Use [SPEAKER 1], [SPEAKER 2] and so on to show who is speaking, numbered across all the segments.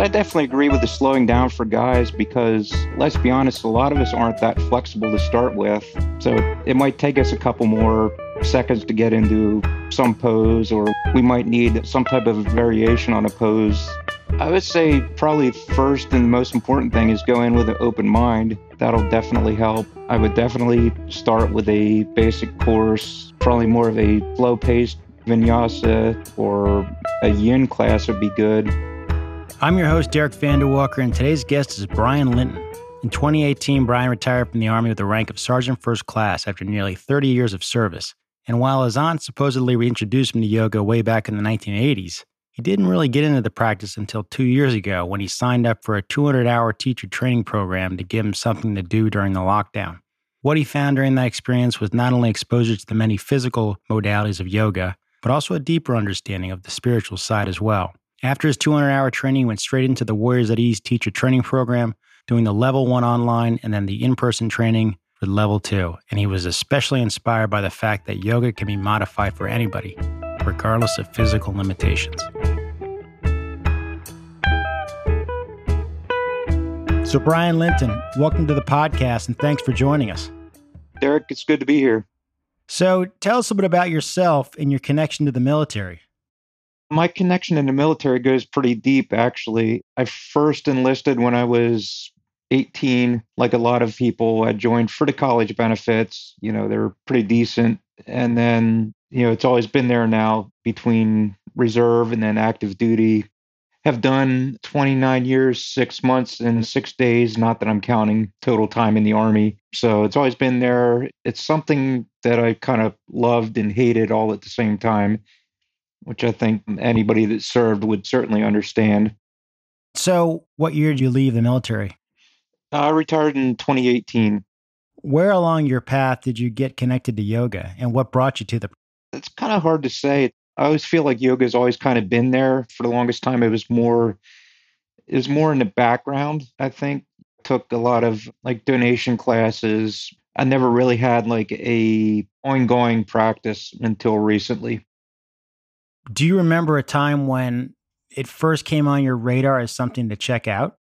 [SPEAKER 1] I definitely agree with the slowing down for guys because let's be honest, a lot of us aren't that flexible to start with. So it might take us a couple more seconds to get into some pose, or we might need some type of variation on a pose. I would say probably first and most important thing is go in with an open mind. That'll definitely help. I would definitely start with a basic course, probably more of a slow paced vinyasa or a yin class would be good.
[SPEAKER 2] I'm your host, Derek Vanderwalker, and today's guest is Brian Linton. In 2018, Brian retired from the Army with the rank of Sergeant First Class after nearly 30 years of service. And while his aunt supposedly reintroduced him to yoga way back in the 1980s, he didn't really get into the practice until two years ago when he signed up for a 200 hour teacher training program to give him something to do during the lockdown. What he found during that experience was not only exposure to the many physical modalities of yoga, but also a deeper understanding of the spiritual side as well. After his 200 hour training, he went straight into the Warriors at Ease teacher training program, doing the level one online and then the in person training for level two. And he was especially inspired by the fact that yoga can be modified for anybody, regardless of physical limitations. So, Brian Linton, welcome to the podcast and thanks for joining us.
[SPEAKER 1] Derek, it's good to be here.
[SPEAKER 2] So, tell us a bit about yourself and your connection to the military.
[SPEAKER 1] My connection in the military goes pretty deep, actually. I first enlisted when I was 18, like a lot of people. I joined for the college benefits. You know, they were pretty decent. And then, you know, it's always been there now between reserve and then active duty. Have done 29 years, six months, and six days. Not that I'm counting total time in the Army. So it's always been there. It's something that I kind of loved and hated all at the same time which I think anybody that served would certainly understand.
[SPEAKER 2] So, what year did you leave the military?
[SPEAKER 1] Uh, I retired in 2018.
[SPEAKER 2] Where along your path did you get connected to yoga and what brought you to the?
[SPEAKER 1] It's kind of hard to say. I always feel like yoga has always kind of been there for the longest time. It was more, it was more in the background. I think took a lot of like donation classes. I never really had like a ongoing practice until recently.
[SPEAKER 2] Do you remember a time when it first came on your radar as something to check out?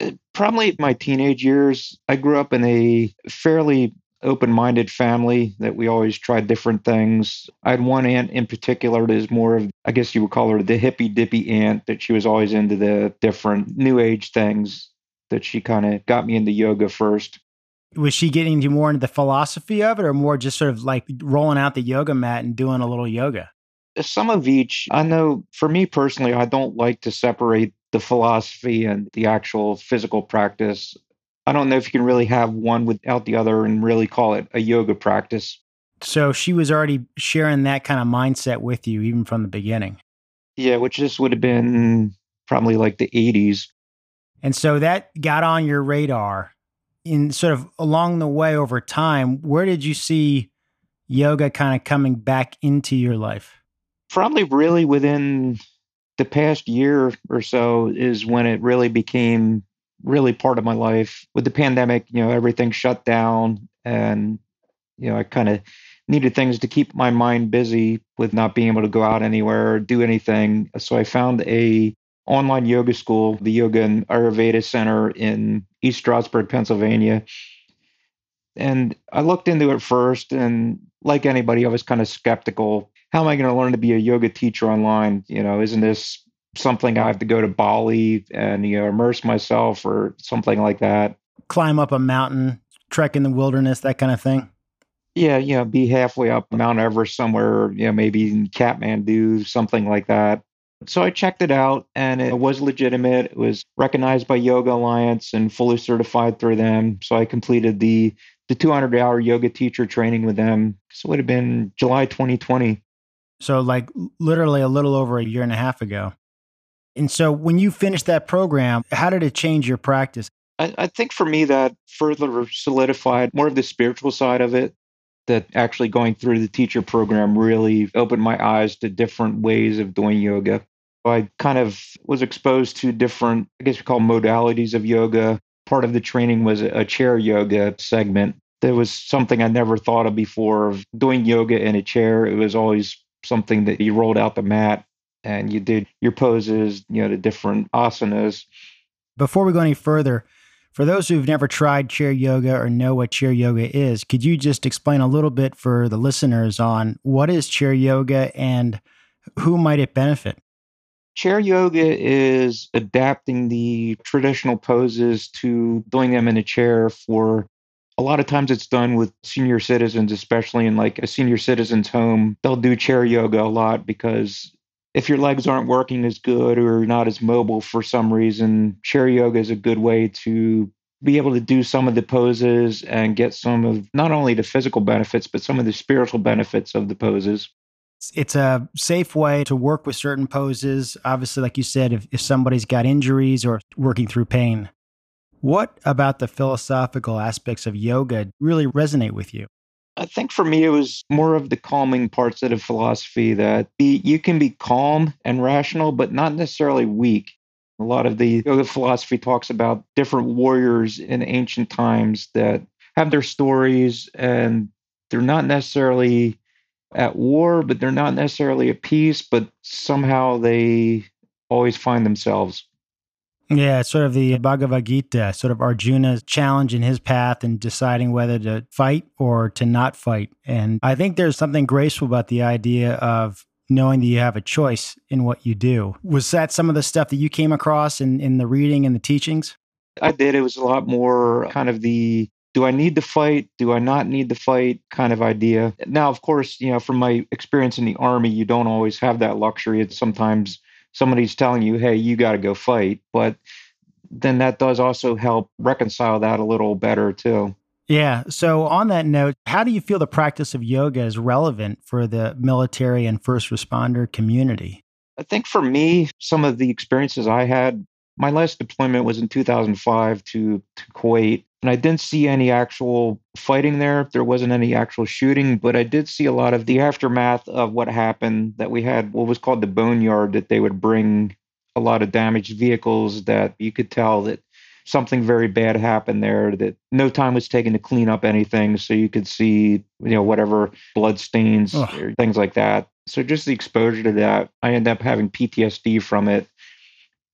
[SPEAKER 1] Uh, probably my teenage years. I grew up in a fairly open minded family that we always tried different things. I had one aunt in particular that is more of, I guess you would call her the hippy dippy aunt, that she was always into the different new age things that she kind of got me into yoga first.
[SPEAKER 2] Was she getting you more into the philosophy of it or more just sort of like rolling out the yoga mat and doing a little yoga?
[SPEAKER 1] Some of each. I know for me personally, I don't like to separate the philosophy and the actual physical practice. I don't know if you can really have one without the other and really call it a yoga practice.
[SPEAKER 2] So she was already sharing that kind of mindset with you even from the beginning.
[SPEAKER 1] Yeah, which this would have been probably like the 80s.
[SPEAKER 2] And so that got on your radar. In sort of along the way over time, where did you see yoga kind of coming back into your life?
[SPEAKER 1] Probably really within the past year or so is when it really became really part of my life. With the pandemic, you know, everything shut down and you know, I kind of needed things to keep my mind busy with not being able to go out anywhere or do anything. So I found a online yoga school, the Yoga and Ayurveda Center in East Stroudsburg, Pennsylvania. And I looked into it first and like anybody, I was kind of skeptical how am I going to learn to be a yoga teacher online? You know, isn't this something I have to go to Bali and you know immerse myself or something like that?
[SPEAKER 2] Climb up a mountain, trek in the wilderness, that kind of thing.
[SPEAKER 1] Yeah, you know, be halfway up Mount Everest somewhere, you know, maybe in Kathmandu, something like that. So I checked it out and it was legitimate. It was recognized by Yoga Alliance and fully certified through them. So I completed the the 200 hour yoga teacher training with them. So it would have been July 2020.
[SPEAKER 2] So, like literally a little over a year and a half ago. And so, when you finished that program, how did it change your practice?
[SPEAKER 1] I, I think for me, that further solidified more of the spiritual side of it. That actually going through the teacher program really opened my eyes to different ways of doing yoga. I kind of was exposed to different, I guess you call modalities of yoga. Part of the training was a chair yoga segment. There was something I never thought of before of doing yoga in a chair. It was always something that you rolled out the mat. and you did your poses, you know, the different asanas.
[SPEAKER 2] Before we go any further, for those who've never tried chair yoga or know what chair yoga is, could you just explain a little bit for the listeners on what is chair yoga and who might it benefit?
[SPEAKER 1] Chair yoga is adapting the traditional poses to doing them in a chair for a lot of times it's done with senior citizens, especially in like a senior citizen's home. They'll do chair yoga a lot because if your legs aren't working as good or not as mobile for some reason, chair yoga is a good way to be able to do some of the poses and get some of not only the physical benefits, but some of the spiritual benefits of the poses.
[SPEAKER 2] It's a safe way to work with certain poses. Obviously, like you said, if, if somebody's got injuries or working through pain. What about the philosophical aspects of yoga really resonate with you?
[SPEAKER 1] I think for me, it was more of the calming parts of the philosophy that be, you can be calm and rational, but not necessarily weak. A lot of the yoga philosophy talks about different warriors in ancient times that have their stories and they're not necessarily at war, but they're not necessarily at peace, but somehow they always find themselves.
[SPEAKER 2] Yeah, sort of the Bhagavad Gita, sort of Arjuna's challenge in his path and deciding whether to fight or to not fight. And I think there's something graceful about the idea of knowing that you have a choice in what you do. Was that some of the stuff that you came across in, in the reading and the teachings?
[SPEAKER 1] I did. It was a lot more kind of the do I need to fight? Do I not need to fight kind of idea. Now, of course, you know, from my experience in the army, you don't always have that luxury. It's sometimes somebody's telling you, hey, you got to go fight. But then that does also help reconcile that a little better too.
[SPEAKER 2] Yeah. So, on that note, how do you feel the practice of yoga is relevant for the military and first responder community?
[SPEAKER 1] I think for me, some of the experiences I had, my last deployment was in 2005 to, to Kuwait. And I didn't see any actual fighting there. There wasn't any actual shooting, but I did see a lot of the aftermath of what happened. That we had what was called the boneyard, that they would bring a lot of damaged vehicles that you could tell that something very bad happened there that no time was taken to clean up anything so you could see you know whatever blood stains Ugh. or things like that so just the exposure to that i ended up having ptsd from it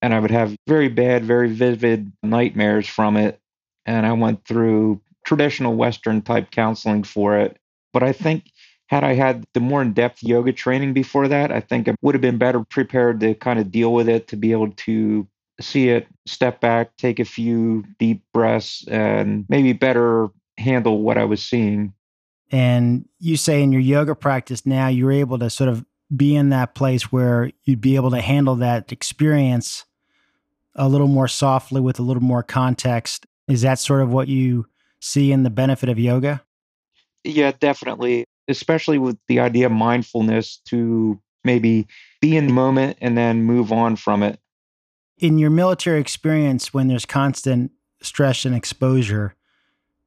[SPEAKER 1] and i would have very bad very vivid nightmares from it and I went through traditional Western type counseling for it. But I think had I had the more in depth yoga training before that, I think I would have been better prepared to kind of deal with it, to be able to see it, step back, take a few deep breaths, and maybe better handle what I was seeing.
[SPEAKER 2] And you say in your yoga practice now, you're able to sort of be in that place where you'd be able to handle that experience a little more softly with a little more context is that sort of what you see in the benefit of yoga?
[SPEAKER 1] Yeah, definitely. Especially with the idea of mindfulness to maybe be in the moment and then move on from it.
[SPEAKER 2] In your military experience, when there's constant stress and exposure,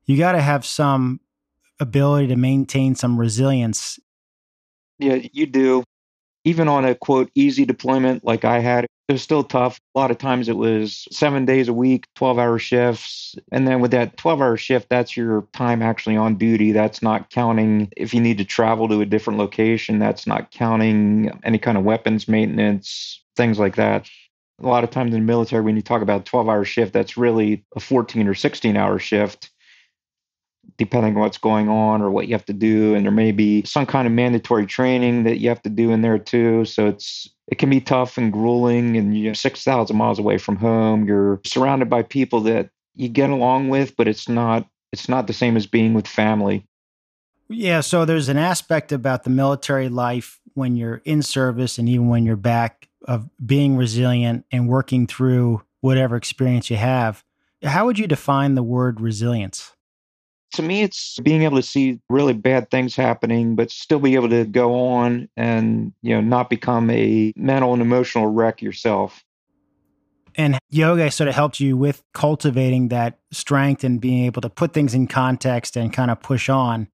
[SPEAKER 2] you got to have some ability to maintain some resilience.
[SPEAKER 1] Yeah, you do. Even on a quote, easy deployment like I had, it was still tough. A lot of times it was seven days a week, 12 hour shifts. And then with that 12 hour shift, that's your time actually on duty. That's not counting if you need to travel to a different location. That's not counting any kind of weapons maintenance, things like that. A lot of times in the military, when you talk about 12 hour shift, that's really a 14 or 16 hour shift depending on what's going on or what you have to do. And there may be some kind of mandatory training that you have to do in there too. So it's it can be tough and grueling and you're 6,000 miles away from home. You're surrounded by people that you get along with, but it's not it's not the same as being with family.
[SPEAKER 2] Yeah, so there's an aspect about the military life when you're in service and even when you're back of being resilient and working through whatever experience you have. How would you define the word resilience?
[SPEAKER 1] To me, it's being able to see really bad things happening, but still be able to go on and, you know, not become a mental and emotional wreck yourself.
[SPEAKER 2] And yoga sort of helped you with cultivating that strength and being able to put things in context and kind of push on.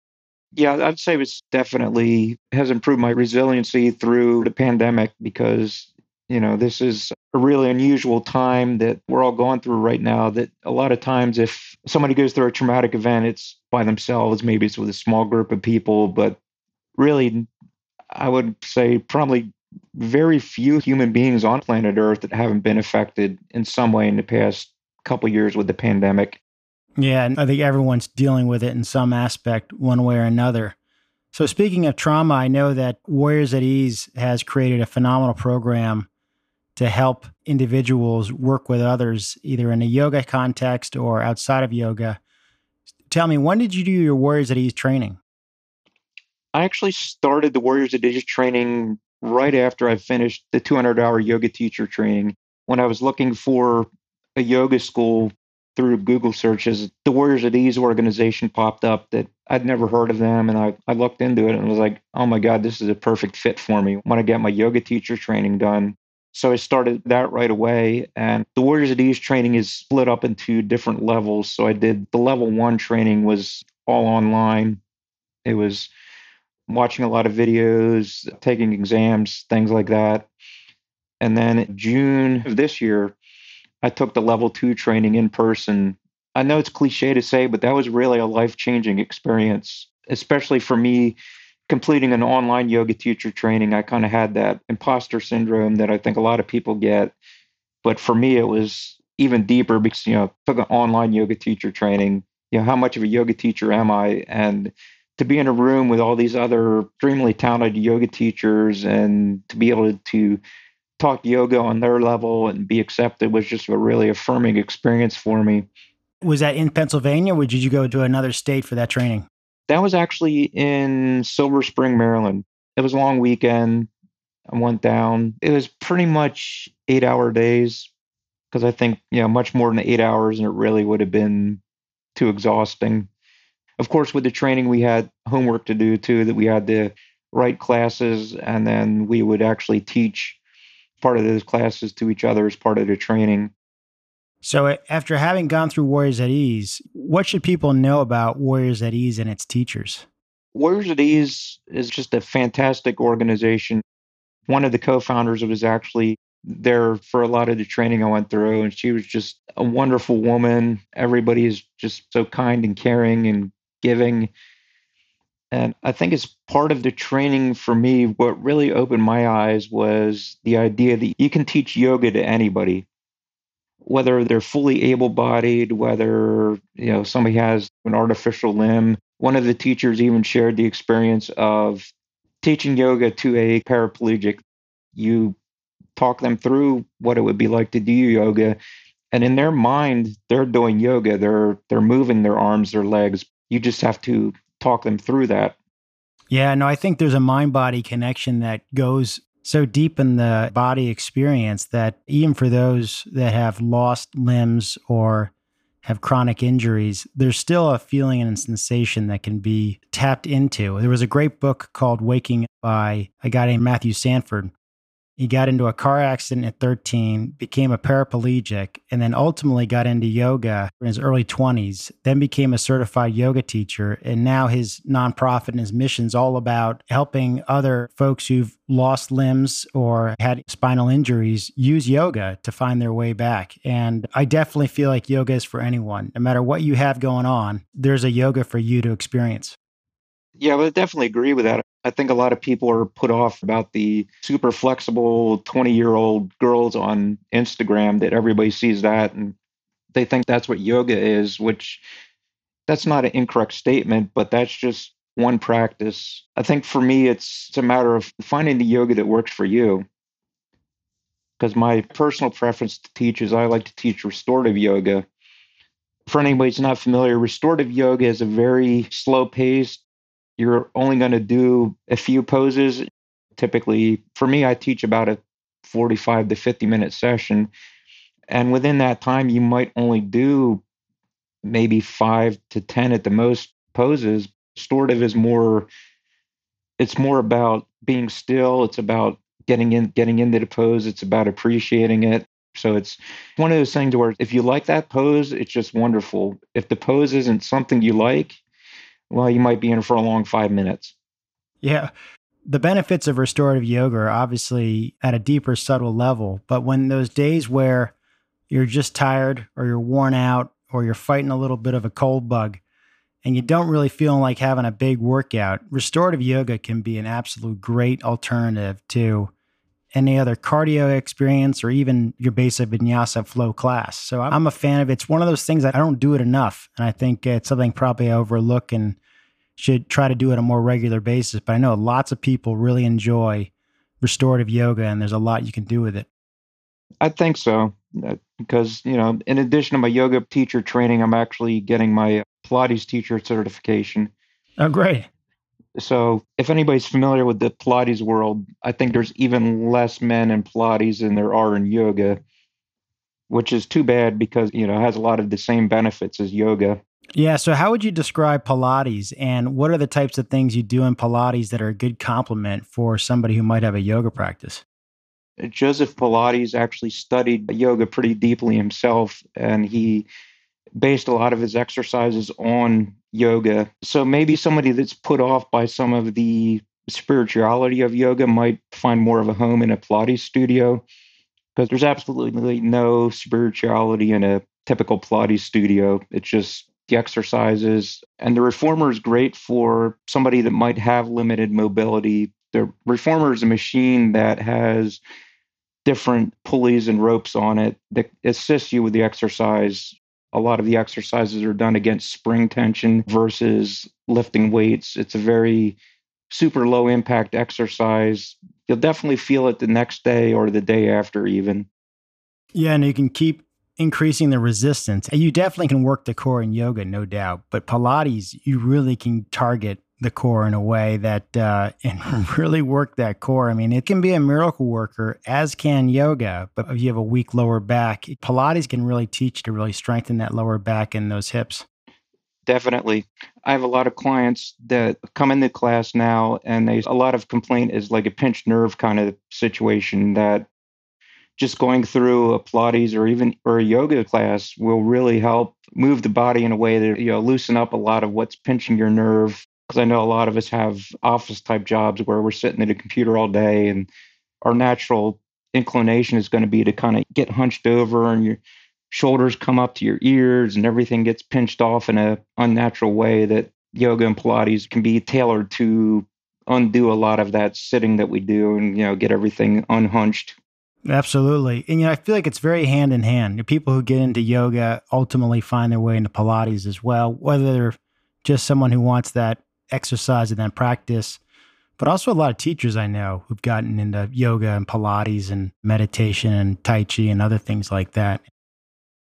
[SPEAKER 1] Yeah, I'd say it's definitely has improved my resiliency through the pandemic because you know this is a really unusual time that we're all going through right now that a lot of times if somebody goes through a traumatic event it's by themselves maybe it's with a small group of people but really i would say probably very few human beings on planet Earth that haven't been affected in some way in the past couple years with the pandemic.
[SPEAKER 2] Yeah, and I think everyone's dealing with it in some aspect, one way or another. So, speaking of trauma, I know that Warriors at Ease has created a phenomenal program to help individuals work with others, either in a yoga context or outside of yoga. Tell me, when did you do your Warriors at Ease training?
[SPEAKER 1] I actually started the Warriors at Ease training right after I finished the 200 hour yoga teacher training. When I was looking for a yoga school through Google searches, the Warriors at Ease organization popped up that I'd never heard of them. And I, I looked into it and was like, oh my God, this is a perfect fit for me. When I get my yoga teacher training done. So I started that right away. And the Warriors at Ease training is split up into different levels. So I did the level one training was all online. It was watching a lot of videos, taking exams, things like that. And then June of this year, I took the level two training in person. I know it's cliche to say, but that was really a life changing experience, especially for me completing an online yoga teacher training, I kind of had that imposter syndrome that I think a lot of people get. But for me, it was even deeper because, you know, took an online yoga teacher training. You know, how much of a yoga teacher am I? And to be in a room with all these other extremely talented yoga teachers and to be able to talk yoga on their level and be accepted was just a really affirming experience for me.
[SPEAKER 2] Was that in Pennsylvania or did you go to another state for that training?
[SPEAKER 1] That was actually in Silver Spring, Maryland. It was a long weekend. I went down. It was pretty much eight hour days because I think, you know, much more than eight hours and it really would have been too exhausting. Of course, with the training, we had homework to do too, that we had to write classes and then we would actually teach part of those classes to each other as part of the training.
[SPEAKER 2] So, after having gone through Warriors at Ease, what should people know about Warriors at Ease and its teachers?
[SPEAKER 1] Warriors at Ease is just a fantastic organization. One of the co founders was actually there for a lot of the training I went through, and she was just a wonderful woman. Everybody is just so kind and caring and giving. And I think as part of the training for me, what really opened my eyes was the idea that you can teach yoga to anybody whether they're fully able-bodied, whether you know somebody has an artificial limb. One of the teachers even shared the experience of teaching yoga to a paraplegic. You talk them through what it would be like to do yoga, and in their mind, they're doing yoga. They're they're moving their arms, their legs. You just have to talk them through that.
[SPEAKER 2] Yeah, no, I think there's a mind body connection that goes so deep in the body experience that even for those that have lost limbs or have chronic injuries, there's still a feeling and a sensation that can be tapped into. There was a great book called Waking by a guy named Matthew Sanford he got into a car accident at 13, became a paraplegic, and then ultimately got into yoga in his early 20s, then became a certified yoga teacher. And now his nonprofit and his mission is all about helping other folks who've lost limbs or had spinal injuries use yoga to find their way back. And I definitely feel like yoga is for anyone. No matter what you have going on, there's a yoga for you to experience.
[SPEAKER 1] Yeah, I definitely agree with that. I think a lot of people are put off about the super flexible 20 year old girls on Instagram that everybody sees that and they think that's what yoga is, which that's not an incorrect statement, but that's just one practice. I think for me, it's, it's a matter of finding the yoga that works for you. Because my personal preference to teach is I like to teach restorative yoga. For anybody who's not familiar, restorative yoga is a very slow paced, you're only going to do a few poses. Typically, for me, I teach about a 45 to 50 minute session. And within that time, you might only do maybe five to 10 at the most poses. Restorative is more, it's more about being still. It's about getting in, getting into the pose. It's about appreciating it. So it's one of those things where if you like that pose, it's just wonderful. If the pose isn't something you like, well, you might be in for a long five minutes.
[SPEAKER 2] Yeah. The benefits of restorative yoga are obviously at a deeper, subtle level. But when those days where you're just tired or you're worn out or you're fighting a little bit of a cold bug and you don't really feel like having a big workout, restorative yoga can be an absolute great alternative to any other cardio experience or even your basic vinyasa flow class. So I'm a fan of it. It's one of those things that I don't do it enough. And I think it's something probably I overlook and should try to do it on a more regular basis. But I know lots of people really enjoy restorative yoga and there's a lot you can do with it.
[SPEAKER 1] I think so. Uh, because, you know, in addition to my yoga teacher training, I'm actually getting my Pilates teacher certification.
[SPEAKER 2] Oh, great.
[SPEAKER 1] So, if anybody's familiar with the Pilates world, I think there's even less men in Pilates than there are in yoga, which is too bad because, you know, it has a lot of the same benefits as yoga.
[SPEAKER 2] Yeah. So, how would you describe Pilates and what are the types of things you do in Pilates that are a good complement for somebody who might have a yoga practice?
[SPEAKER 1] Uh, Joseph Pilates actually studied yoga pretty deeply himself, and he based a lot of his exercises on yoga. So maybe somebody that's put off by some of the spirituality of yoga might find more of a home in a Pilates studio because there's absolutely no spirituality in a typical Pilates studio. It's just the exercises. And the reformer is great for somebody that might have limited mobility. The reformer is a machine that has different pulleys and ropes on it that assist you with the exercise a lot of the exercises are done against spring tension versus lifting weights. It's a very super low impact exercise. You'll definitely feel it the next day or the day after, even.
[SPEAKER 2] Yeah, and you can keep increasing the resistance. And You definitely can work the core in yoga, no doubt. But Pilates, you really can target the core in a way that uh, and really work that core. I mean, it can be a miracle worker, as can yoga. But if you have a weak lower back, Pilates can really teach to really strengthen that lower back and those hips.
[SPEAKER 1] Definitely. I have a lot of clients that come into class now, and they a lot of complaint is like a pinched nerve kind of situation that just going through a Pilates or even or a yoga class will really help move the body in a way that you know loosen up a lot of what's pinching your nerve. Because I know a lot of us have office type jobs where we're sitting at a computer all day and our natural inclination is going to be to kind of get hunched over and your shoulders come up to your ears and everything gets pinched off in a unnatural way that yoga and pilates can be tailored to undo a lot of that sitting that we do and you know get everything unhunched
[SPEAKER 2] Absolutely. And you know, I feel like it's very hand in hand. The people who get into yoga ultimately find their way into Pilates as well, whether they're just someone who wants that exercise and that practice, but also a lot of teachers I know who've gotten into yoga and Pilates and meditation and Tai Chi and other things like that.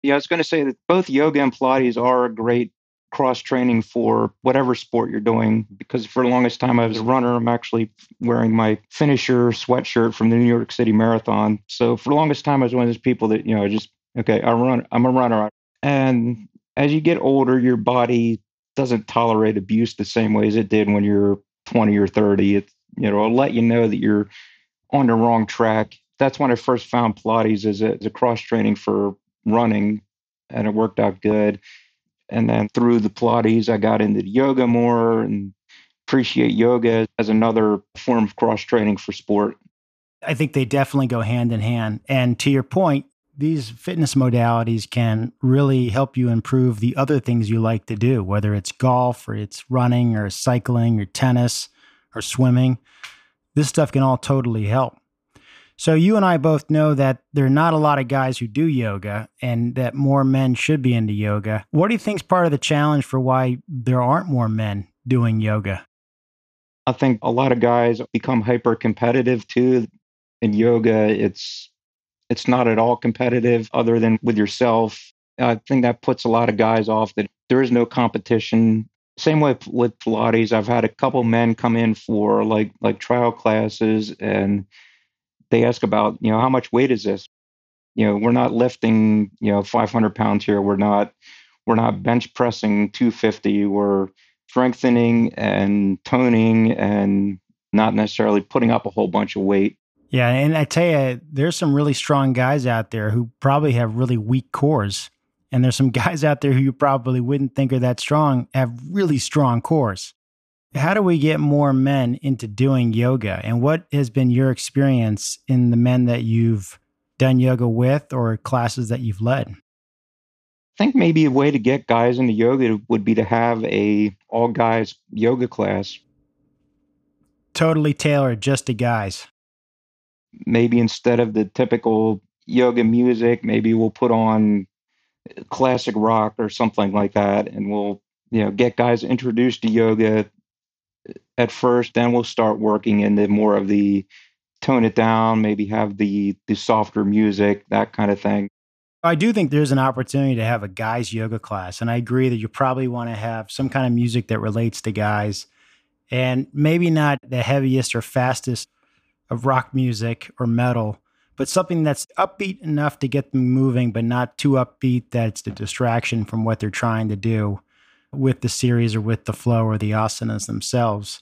[SPEAKER 1] Yeah, I was going to say that both yoga and Pilates are a great cross training for whatever sport you're doing. Because for the longest time, I was a runner. I'm actually wearing my finisher sweatshirt from the New York City Marathon. So for the longest time, I was one of those people that, you know, just, okay, I run, I'm a runner. And as you get older, your body doesn't tolerate abuse the same way as it did when you're 20 or 30. It you know, it'll let you know that you're on the wrong track. That's when I first found Pilates as a, as a cross training for running, and it worked out good. And then through the Pilates, I got into yoga more and appreciate yoga as another form of cross training for sport.
[SPEAKER 2] I think they definitely go hand in hand. And to your point, these fitness modalities can really help you improve the other things you like to do, whether it's golf or it's running or cycling or tennis or swimming. This stuff can all totally help. So, you and I both know that there are not a lot of guys who do yoga and that more men should be into yoga. What do you think is part of the challenge for why there aren't more men doing yoga?
[SPEAKER 1] I think a lot of guys become hyper competitive too. In yoga, it's it's not at all competitive other than with yourself. I think that puts a lot of guys off that there is no competition. Same way with Pilates. I've had a couple men come in for like like trial classes and they ask about, you know, how much weight is this? You know, we're not lifting, you know, 500 pounds here. We're not, we're not bench pressing 250. We're strengthening and toning and not necessarily putting up a whole bunch of weight.
[SPEAKER 2] Yeah, and I tell you, there's some really strong guys out there who probably have really weak cores. And there's some guys out there who you probably wouldn't think are that strong have really strong cores. How do we get more men into doing yoga? And what has been your experience in the men that you've done yoga with or classes that you've led?
[SPEAKER 1] I think maybe a way to get guys into yoga would be to have a all guys yoga class.
[SPEAKER 2] Totally tailored just to guys
[SPEAKER 1] maybe instead of the typical yoga music, maybe we'll put on classic rock or something like that, and we'll you know get guys introduced to yoga at first. Then we'll start working into more of the tone it down, maybe have the the softer music, that kind of thing.
[SPEAKER 2] I do think there's an opportunity to have a guys yoga class, and I agree that you probably want to have some kind of music that relates to guys, and maybe not the heaviest or fastest of rock music or metal, but something that's upbeat enough to get them moving, but not too upbeat that it's a distraction from what they're trying to do with the series or with the flow or the asanas themselves.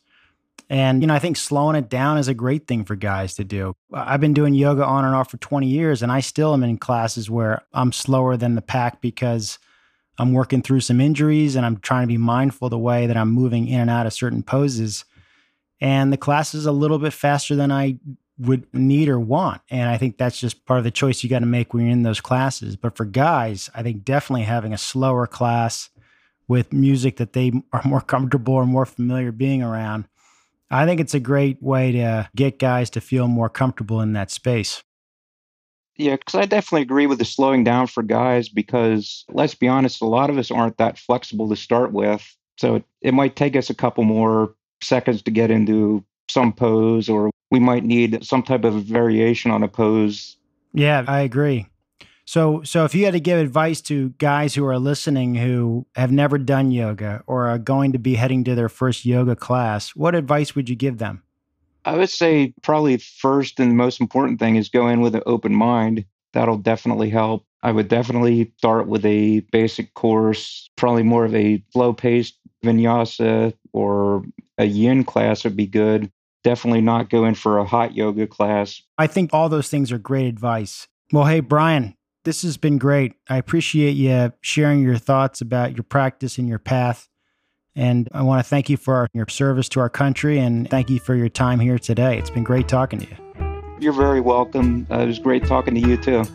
[SPEAKER 2] And, you know, I think slowing it down is a great thing for guys to do. I've been doing yoga on and off for 20 years, and I still am in classes where I'm slower than the pack because I'm working through some injuries and I'm trying to be mindful the way that I'm moving in and out of certain poses. And the class is a little bit faster than I would need or want. And I think that's just part of the choice you got to make when you're in those classes. But for guys, I think definitely having a slower class with music that they are more comfortable or more familiar being around I think it's a great way to get guys to feel more comfortable in that space.
[SPEAKER 1] Yeah, because I definitely agree with the slowing down for guys because let's be honest, a lot of us aren't that flexible to start with. So it, it might take us a couple more seconds to get into some pose, or we might need some type of variation on a pose.
[SPEAKER 2] Yeah, I agree. So, so if you had to give advice to guys who are listening who have never done yoga or are going to be heading to their first yoga class, what advice would you give them?
[SPEAKER 1] I would say probably first and most important thing is go in with an open mind. That'll definitely help. I would definitely start with a basic course, probably more of a flow paced vinyasa or a yin class would be good. Definitely not go in for a hot yoga class.
[SPEAKER 2] I think all those things are great advice. Well, hey, Brian, this has been great. I appreciate you sharing your thoughts about your practice and your path. And I want to thank you for your service to our country and thank you for your time here today. It's been great talking to you.
[SPEAKER 1] You're very welcome. Uh, it was great talking to you too.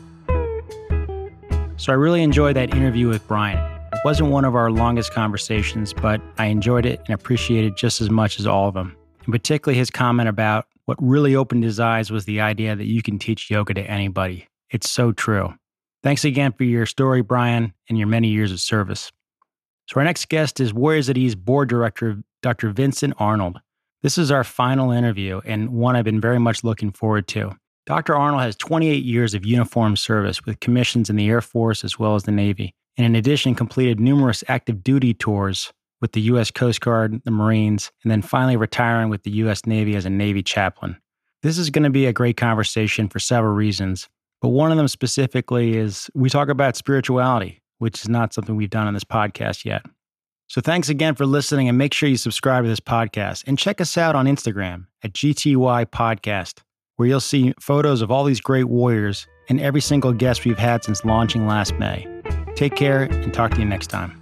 [SPEAKER 2] So I really enjoyed that interview with Brian. It wasn't one of our longest conversations, but I enjoyed it and appreciated just as much as all of them. And particularly his comment about what really opened his eyes was the idea that you can teach yoga to anybody. It's so true. Thanks again for your story, Brian, and your many years of service. So, our next guest is Warriors at Ease board director, Dr. Vincent Arnold. This is our final interview and one I've been very much looking forward to. Dr. Arnold has 28 years of uniform service with commissions in the Air Force as well as the Navy, and in addition, completed numerous active duty tours with the U.S. Coast Guard, the Marines, and then finally retiring with the U.S. Navy as a Navy chaplain. This is going to be a great conversation for several reasons, but one of them specifically is we talk about spirituality, which is not something we've done on this podcast yet. So thanks again for listening and make sure you subscribe to this podcast and check us out on Instagram at GTY Podcast, where you'll see photos of all these great warriors and every single guest we've had since launching last May. Take care and talk to you next time.